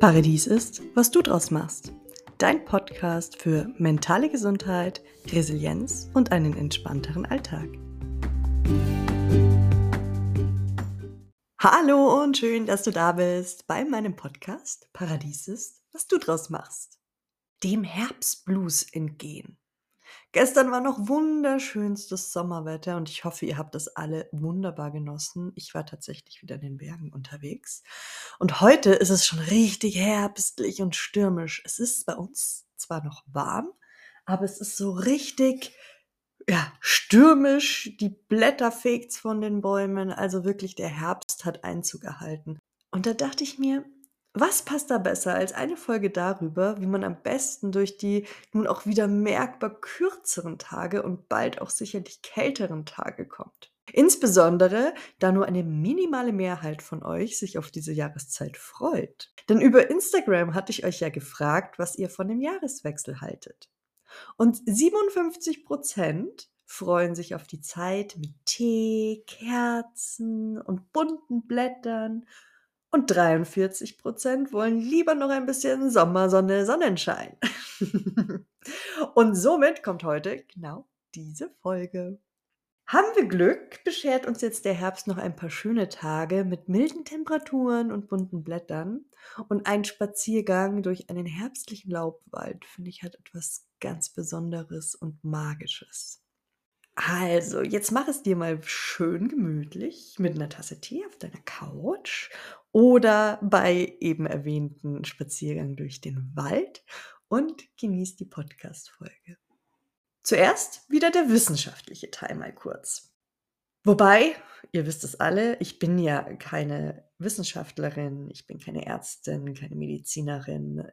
Paradies ist, was du draus machst. Dein Podcast für mentale Gesundheit, Resilienz und einen entspannteren Alltag. Hallo und schön, dass du da bist bei meinem Podcast Paradies ist, was du draus machst. Dem Herbstblues entgehen. Gestern war noch wunderschönstes Sommerwetter und ich hoffe, ihr habt das alle wunderbar genossen. Ich war tatsächlich wieder in den Bergen unterwegs. Und heute ist es schon richtig herbstlich und stürmisch. Es ist bei uns zwar noch warm, aber es ist so richtig ja, stürmisch. Die Blätter fegt's von den Bäumen. Also wirklich der Herbst hat Einzug erhalten. Und da dachte ich mir, was passt da besser als eine Folge darüber, wie man am besten durch die nun auch wieder merkbar kürzeren Tage und bald auch sicherlich kälteren Tage kommt? Insbesondere, da nur eine minimale Mehrheit von euch sich auf diese Jahreszeit freut. Denn über Instagram hatte ich euch ja gefragt, was ihr von dem Jahreswechsel haltet. Und 57 Prozent freuen sich auf die Zeit mit Tee, Kerzen und bunten Blättern und 43 Prozent wollen lieber noch ein bisschen Sommersonne, Sonnenschein. und somit kommt heute genau diese Folge. Haben wir Glück, beschert uns jetzt der Herbst noch ein paar schöne Tage mit milden Temperaturen und bunten Blättern. Und ein Spaziergang durch einen herbstlichen Laubwald, finde ich, hat etwas ganz Besonderes und Magisches. Also, jetzt mach es dir mal schön gemütlich mit einer Tasse Tee auf deiner Couch oder bei eben erwähnten Spaziergang durch den Wald und genieß die Podcast-Folge. Zuerst wieder der wissenschaftliche Teil mal kurz. Wobei, ihr wisst es alle, ich bin ja keine Wissenschaftlerin, ich bin keine Ärztin, keine Medizinerin.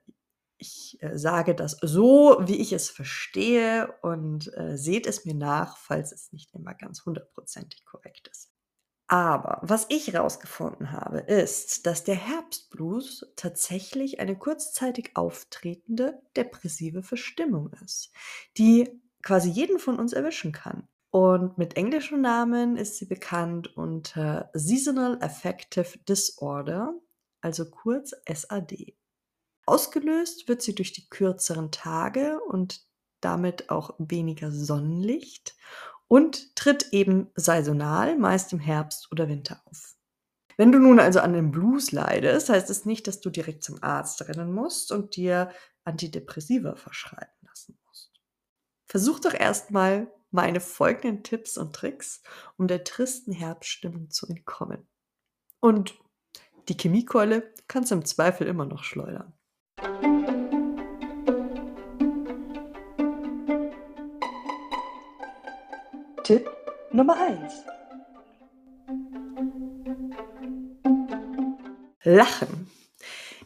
Ich äh, sage das so, wie ich es verstehe und äh, seht es mir nach, falls es nicht immer ganz hundertprozentig korrekt ist. Aber was ich herausgefunden habe, ist, dass der Herbstblues tatsächlich eine kurzzeitig auftretende depressive Verstimmung ist, die quasi jeden von uns erwischen kann. Und mit englischen Namen ist sie bekannt unter Seasonal Affective Disorder, also kurz SAD. Ausgelöst wird sie durch die kürzeren Tage und damit auch weniger Sonnenlicht und tritt eben saisonal, meist im Herbst oder Winter auf. Wenn du nun also an dem Blues leidest, heißt es nicht, dass du direkt zum Arzt rennen musst und dir Antidepressiva verschreiben lassen musst. Versuch doch erstmal meine folgenden Tipps und Tricks, um der tristen Herbststimmung zu entkommen. Und die Chemiekeule kannst du im Zweifel immer noch schleudern. Tipp Nummer 1. Lachen.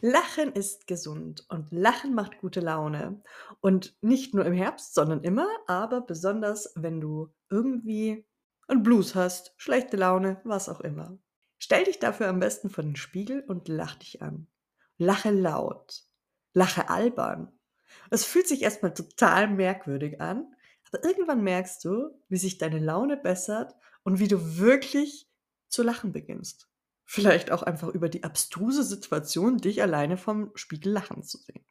Lachen ist gesund und Lachen macht gute Laune. Und nicht nur im Herbst, sondern immer, aber besonders, wenn du irgendwie einen Blues hast, schlechte Laune, was auch immer. Stell dich dafür am besten vor den Spiegel und lach dich an. Lache laut. Lache albern. Es fühlt sich erstmal total merkwürdig an, aber irgendwann merkst du, wie sich deine Laune bessert und wie du wirklich zu lachen beginnst. Vielleicht auch einfach über die abstruse Situation, dich alleine vom Spiegel lachen zu sehen.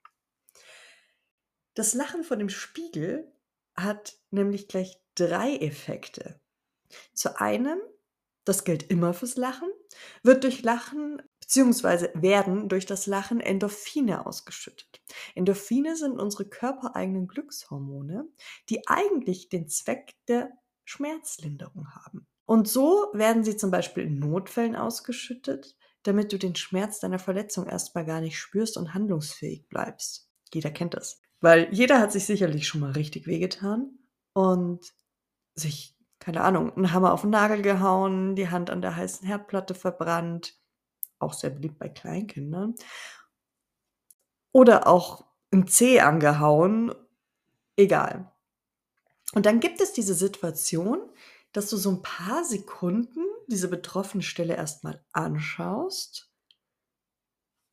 Das Lachen vor dem Spiegel hat nämlich gleich drei Effekte. Zu einem, das gilt immer fürs Lachen, wird durch Lachen bzw. werden durch das Lachen Endorphine ausgeschüttet. Endorphine sind unsere körpereigenen Glückshormone, die eigentlich den Zweck der Schmerzlinderung haben. Und so werden sie zum Beispiel in Notfällen ausgeschüttet, damit du den Schmerz deiner Verletzung erstmal gar nicht spürst und handlungsfähig bleibst. Jeder kennt das. Weil jeder hat sich sicherlich schon mal richtig wehgetan und sich, keine Ahnung, einen Hammer auf den Nagel gehauen, die Hand an der heißen Herdplatte verbrannt, auch sehr beliebt bei Kleinkindern. Oder auch ein Zeh angehauen, egal. Und dann gibt es diese Situation, dass du so ein paar Sekunden diese betroffene Stelle erstmal anschaust.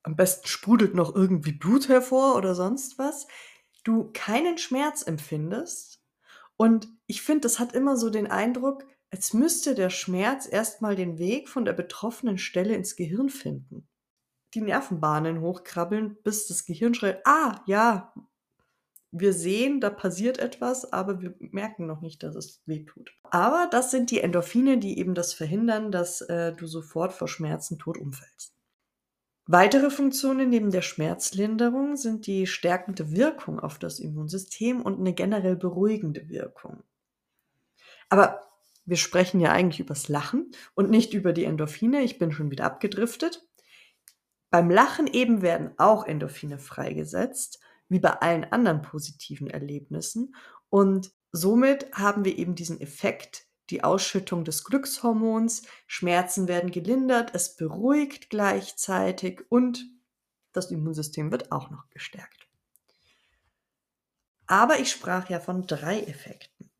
Am besten sprudelt noch irgendwie Blut hervor oder sonst was. Du keinen Schmerz empfindest. Und ich finde, das hat immer so den Eindruck, als müsste der Schmerz erstmal den Weg von der betroffenen Stelle ins Gehirn finden. die Nervenbahnen hochkrabbeln, bis das Gehirn schreit, ah, ja, wir sehen, da passiert etwas, aber wir merken noch nicht, dass es weh tut. Aber das sind die Endorphine, die eben das verhindern, dass äh, du sofort vor Schmerzen tot umfällst. Weitere Funktionen neben der Schmerzlinderung sind die stärkende Wirkung auf das Immunsystem und eine generell beruhigende Wirkung. Aber wir sprechen ja eigentlich übers Lachen und nicht über die Endorphine. Ich bin schon wieder abgedriftet. Beim Lachen eben werden auch Endorphine freigesetzt, wie bei allen anderen positiven Erlebnissen. Und somit haben wir eben diesen Effekt, die Ausschüttung des Glückshormons, Schmerzen werden gelindert, es beruhigt gleichzeitig und das Immunsystem wird auch noch gestärkt. Aber ich sprach ja von drei Effekten.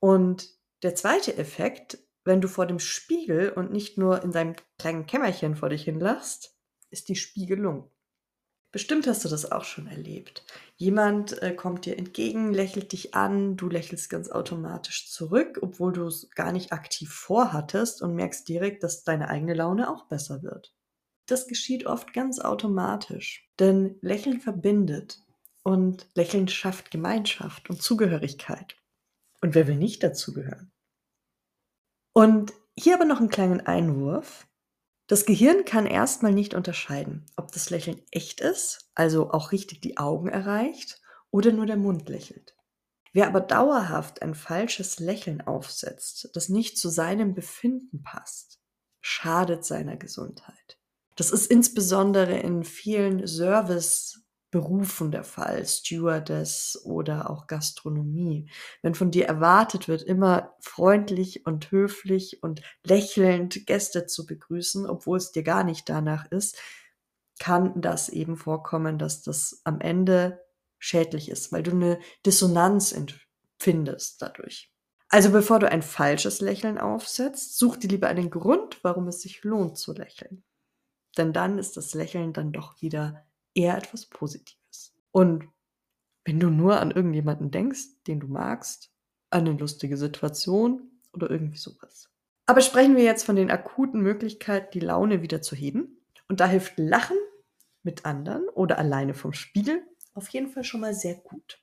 Und der zweite Effekt, wenn du vor dem Spiegel und nicht nur in deinem kleinen Kämmerchen vor dich hin ist die Spiegelung. Bestimmt hast du das auch schon erlebt. Jemand äh, kommt dir entgegen, lächelt dich an, du lächelst ganz automatisch zurück, obwohl du es gar nicht aktiv vorhattest und merkst direkt, dass deine eigene Laune auch besser wird. Das geschieht oft ganz automatisch, denn Lächeln verbindet und Lächeln schafft Gemeinschaft und Zugehörigkeit. Und wer will nicht dazugehören? Und hier aber noch einen kleinen Einwurf. Das Gehirn kann erstmal nicht unterscheiden, ob das Lächeln echt ist, also auch richtig die Augen erreicht, oder nur der Mund lächelt. Wer aber dauerhaft ein falsches Lächeln aufsetzt, das nicht zu seinem Befinden passt, schadet seiner Gesundheit. Das ist insbesondere in vielen Service Berufen der Fall, Stewardess oder auch Gastronomie. Wenn von dir erwartet wird, immer freundlich und höflich und lächelnd Gäste zu begrüßen, obwohl es dir gar nicht danach ist, kann das eben vorkommen, dass das am Ende schädlich ist, weil du eine Dissonanz empfindest dadurch. Also bevor du ein falsches Lächeln aufsetzt, such dir lieber einen Grund, warum es sich lohnt zu lächeln. Denn dann ist das Lächeln dann doch wieder eher etwas Positives. Und wenn du nur an irgendjemanden denkst, den du magst, an eine lustige Situation oder irgendwie sowas. Aber sprechen wir jetzt von den akuten Möglichkeiten, die Laune wieder zu heben. Und da hilft Lachen mit anderen oder alleine vom Spiegel auf jeden Fall schon mal sehr gut.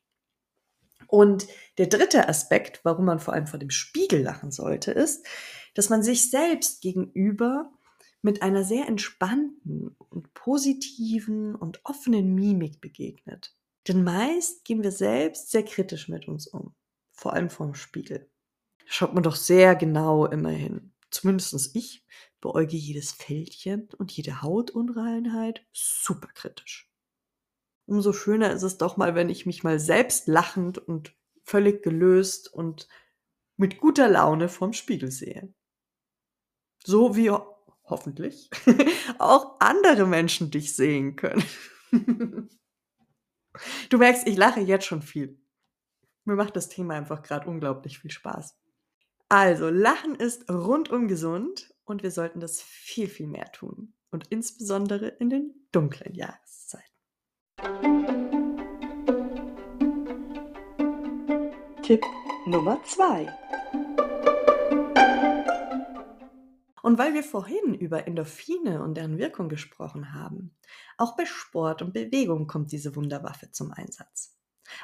Und der dritte Aspekt, warum man vor allem vor dem Spiegel lachen sollte, ist, dass man sich selbst gegenüber mit einer sehr entspannten und positiven und offenen Mimik begegnet. Denn meist gehen wir selbst sehr kritisch mit uns um, vor allem vorm Spiegel. Schaut man doch sehr genau immer hin. Zumindest ich beäuge jedes Fältchen und jede Hautunreinheit super kritisch. Umso schöner ist es doch mal, wenn ich mich mal selbst lachend und völlig gelöst und mit guter Laune vorm Spiegel sehe. So wie hoffentlich, auch andere Menschen dich sehen können. du merkst, ich lache jetzt schon viel. Mir macht das Thema einfach gerade unglaublich viel Spaß. Also, Lachen ist rundum gesund und wir sollten das viel, viel mehr tun. Und insbesondere in den dunklen Jahreszeiten. Tipp Nummer 2. Und weil wir vorhin über Endorphine und deren Wirkung gesprochen haben, auch bei Sport und Bewegung kommt diese Wunderwaffe zum Einsatz.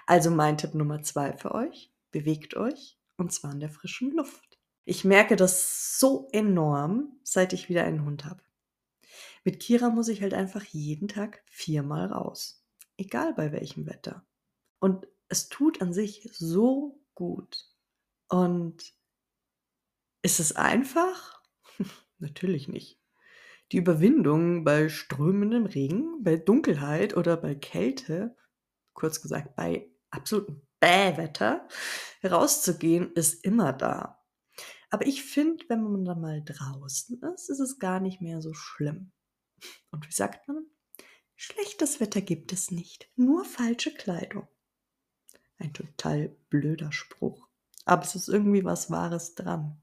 Also mein Tipp Nummer zwei für euch, bewegt euch und zwar in der frischen Luft. Ich merke das so enorm, seit ich wieder einen Hund habe. Mit Kira muss ich halt einfach jeden Tag viermal raus. Egal bei welchem Wetter. Und es tut an sich so gut. Und ist es einfach? Natürlich nicht. Die Überwindung bei strömendem Regen, bei Dunkelheit oder bei Kälte, kurz gesagt bei absolutem Bähwetter, rauszugehen, ist immer da. Aber ich finde, wenn man dann mal draußen ist, ist es gar nicht mehr so schlimm. Und wie sagt man? Schlechtes Wetter gibt es nicht, nur falsche Kleidung. Ein total blöder Spruch. Aber es ist irgendwie was Wahres dran.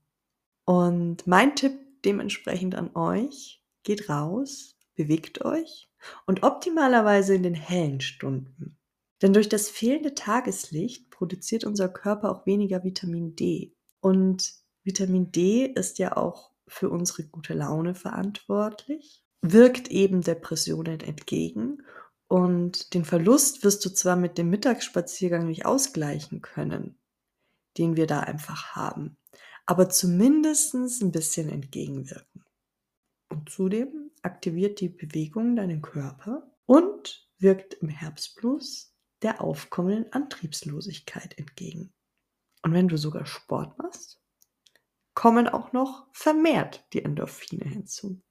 Und mein Tipp dementsprechend an euch, geht raus, bewegt euch und optimalerweise in den hellen Stunden. Denn durch das fehlende Tageslicht produziert unser Körper auch weniger Vitamin D. Und Vitamin D ist ja auch für unsere gute Laune verantwortlich wirkt eben Depressionen entgegen und den Verlust wirst du zwar mit dem Mittagsspaziergang nicht ausgleichen können, den wir da einfach haben, aber zumindestens ein bisschen entgegenwirken. Und zudem aktiviert die Bewegung deinen Körper und wirkt im Herbstblues der aufkommenden Antriebslosigkeit entgegen. Und wenn du sogar Sport machst, kommen auch noch vermehrt die Endorphine hinzu.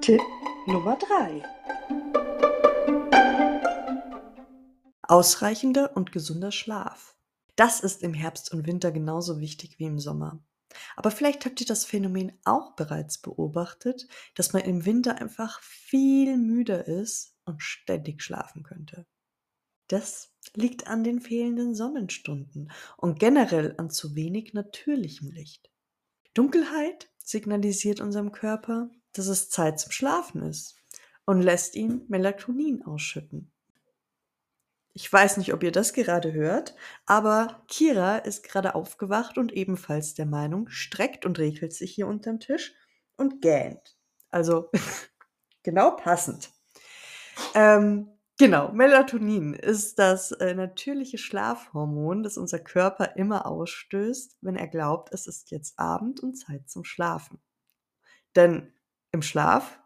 Tipp Nummer 3. Ausreichender und gesunder Schlaf. Das ist im Herbst und Winter genauso wichtig wie im Sommer. Aber vielleicht habt ihr das Phänomen auch bereits beobachtet, dass man im Winter einfach viel müder ist und ständig schlafen könnte. Das liegt an den fehlenden Sonnenstunden und generell an zu wenig natürlichem Licht. Dunkelheit signalisiert unserem Körper, dass es Zeit zum Schlafen ist und lässt ihn Melatonin ausschütten. Ich weiß nicht, ob ihr das gerade hört, aber Kira ist gerade aufgewacht und ebenfalls der Meinung, streckt und regelt sich hier unterm Tisch und gähnt. Also genau passend. Ähm, genau, Melatonin ist das äh, natürliche Schlafhormon, das unser Körper immer ausstößt, wenn er glaubt, es ist jetzt Abend und Zeit zum Schlafen. Denn im Schlaf,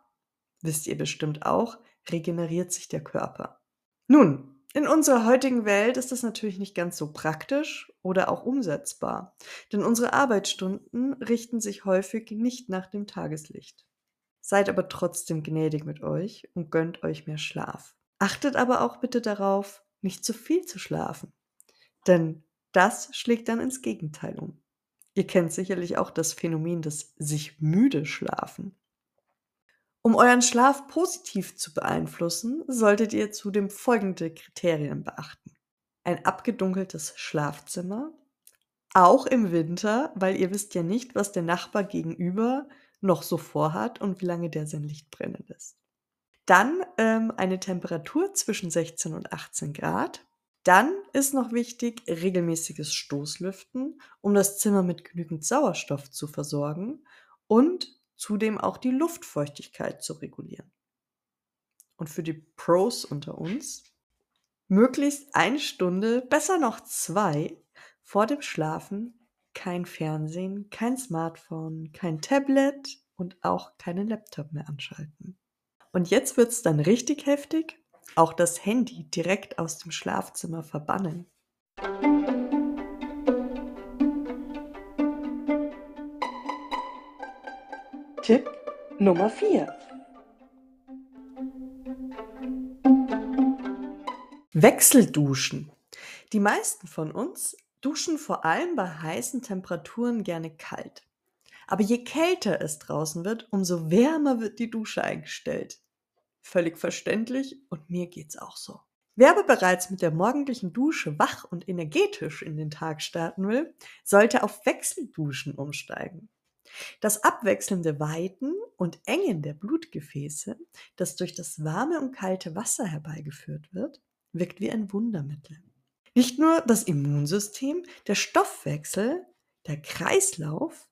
wisst ihr bestimmt auch, regeneriert sich der Körper. Nun, in unserer heutigen Welt ist das natürlich nicht ganz so praktisch oder auch umsetzbar, denn unsere Arbeitsstunden richten sich häufig nicht nach dem Tageslicht. Seid aber trotzdem gnädig mit euch und gönnt euch mehr Schlaf. Achtet aber auch bitte darauf, nicht zu viel zu schlafen, denn das schlägt dann ins Gegenteil um. Ihr kennt sicherlich auch das Phänomen des sich müde schlafen. Um euren Schlaf positiv zu beeinflussen, solltet ihr zudem folgende Kriterien beachten. Ein abgedunkeltes Schlafzimmer, auch im Winter, weil ihr wisst ja nicht, was der Nachbar gegenüber noch so vorhat und wie lange der sein Licht brennen lässt. Dann ähm, eine Temperatur zwischen 16 und 18 Grad. Dann ist noch wichtig regelmäßiges Stoßlüften, um das Zimmer mit genügend Sauerstoff zu versorgen und zudem auch die Luftfeuchtigkeit zu regulieren. Und für die Pros unter uns, möglichst eine Stunde, besser noch zwei, vor dem Schlafen kein Fernsehen, kein Smartphone, kein Tablet und auch keinen Laptop mehr anschalten. Und jetzt wird es dann richtig heftig, auch das Handy direkt aus dem Schlafzimmer verbannen. Tipp Nummer 4. Wechselduschen. Die meisten von uns duschen vor allem bei heißen Temperaturen gerne kalt. Aber je kälter es draußen wird, umso wärmer wird die Dusche eingestellt. Völlig verständlich und mir geht's auch so. Wer aber bereits mit der morgendlichen Dusche wach und energetisch in den Tag starten will, sollte auf Wechselduschen umsteigen. Das abwechselnde Weiten und Engen der Blutgefäße, das durch das warme und kalte Wasser herbeigeführt wird, wirkt wie ein Wundermittel. Nicht nur das Immunsystem, der Stoffwechsel, der Kreislauf,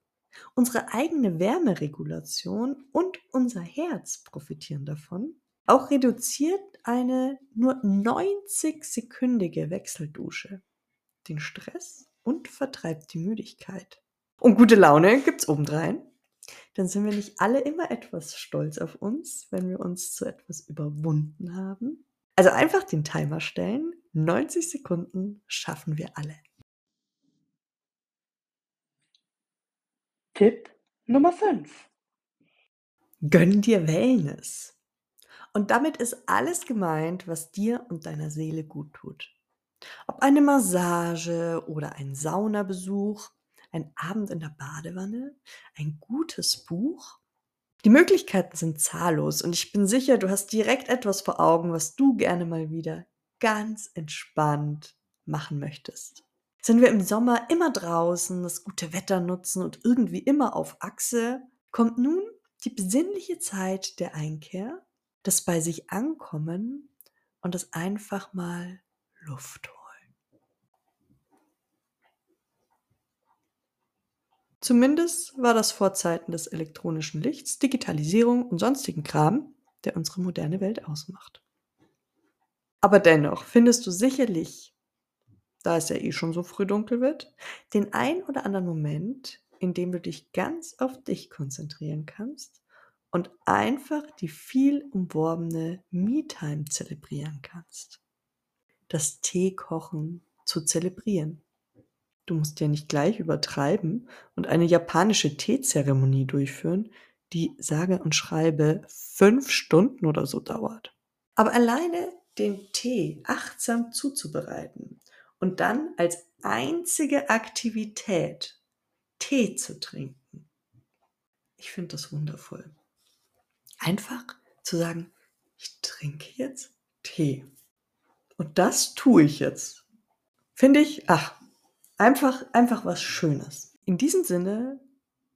unsere eigene Wärmeregulation und unser Herz profitieren davon. Auch reduziert eine nur 90-sekündige Wechseldusche den Stress und vertreibt die Müdigkeit. Und gute Laune gibt's obendrein. Dann sind wir nicht alle immer etwas stolz auf uns, wenn wir uns zu etwas überwunden haben. Also einfach den Timer stellen. 90 Sekunden schaffen wir alle. Tipp Nummer 5. Gönn dir Wellness. Und damit ist alles gemeint, was dir und deiner Seele gut tut. Ob eine Massage oder ein Saunabesuch ein Abend in der Badewanne, ein gutes Buch. Die Möglichkeiten sind zahllos und ich bin sicher, du hast direkt etwas vor Augen, was du gerne mal wieder ganz entspannt machen möchtest. Sind wir im Sommer immer draußen, das gute Wetter nutzen und irgendwie immer auf Achse, kommt nun die besinnliche Zeit der Einkehr, das bei sich ankommen und das einfach mal Luft holen. Zumindest war das vor Zeiten des elektronischen Lichts, Digitalisierung und sonstigen Kram, der unsere moderne Welt ausmacht. Aber dennoch findest du sicherlich, da es ja eh schon so früh dunkel wird, den ein oder anderen Moment, in dem du dich ganz auf dich konzentrieren kannst und einfach die viel umworbene Me-Time zelebrieren kannst. Das Teekochen zu zelebrieren. Du musst ja nicht gleich übertreiben und eine japanische Teezeremonie durchführen, die sage und schreibe fünf Stunden oder so dauert. Aber alleine den Tee achtsam zuzubereiten und dann als einzige Aktivität Tee zu trinken. Ich finde das wundervoll. Einfach zu sagen, ich trinke jetzt Tee. Und das tue ich jetzt. Finde ich, ach, Einfach, einfach was Schönes. In diesem Sinne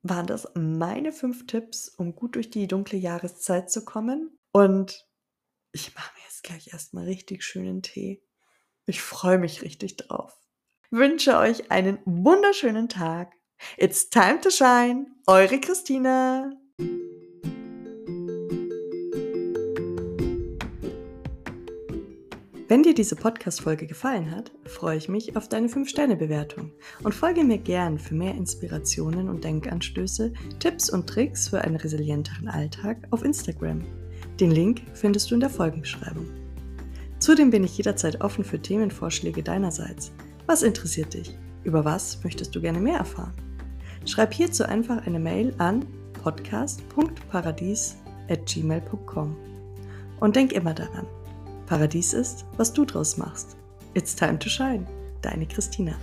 waren das meine fünf Tipps, um gut durch die dunkle Jahreszeit zu kommen. Und ich mache mir jetzt gleich erstmal richtig schönen Tee. Ich freue mich richtig drauf. Wünsche euch einen wunderschönen Tag. It's time to shine. Eure Christina. Wenn dir diese Podcast-Folge gefallen hat, freue ich mich auf deine 5-Sterne-Bewertung und folge mir gern für mehr Inspirationen und Denkanstöße, Tipps und Tricks für einen resilienteren Alltag auf Instagram. Den Link findest du in der Folgenbeschreibung. Zudem bin ich jederzeit offen für Themenvorschläge deinerseits. Was interessiert dich? Über was möchtest du gerne mehr erfahren? Schreib hierzu einfach eine Mail an podcast.paradies.gmail.com. Und denk immer daran, Paradies ist, was du draus machst. It's time to shine. Deine Christina.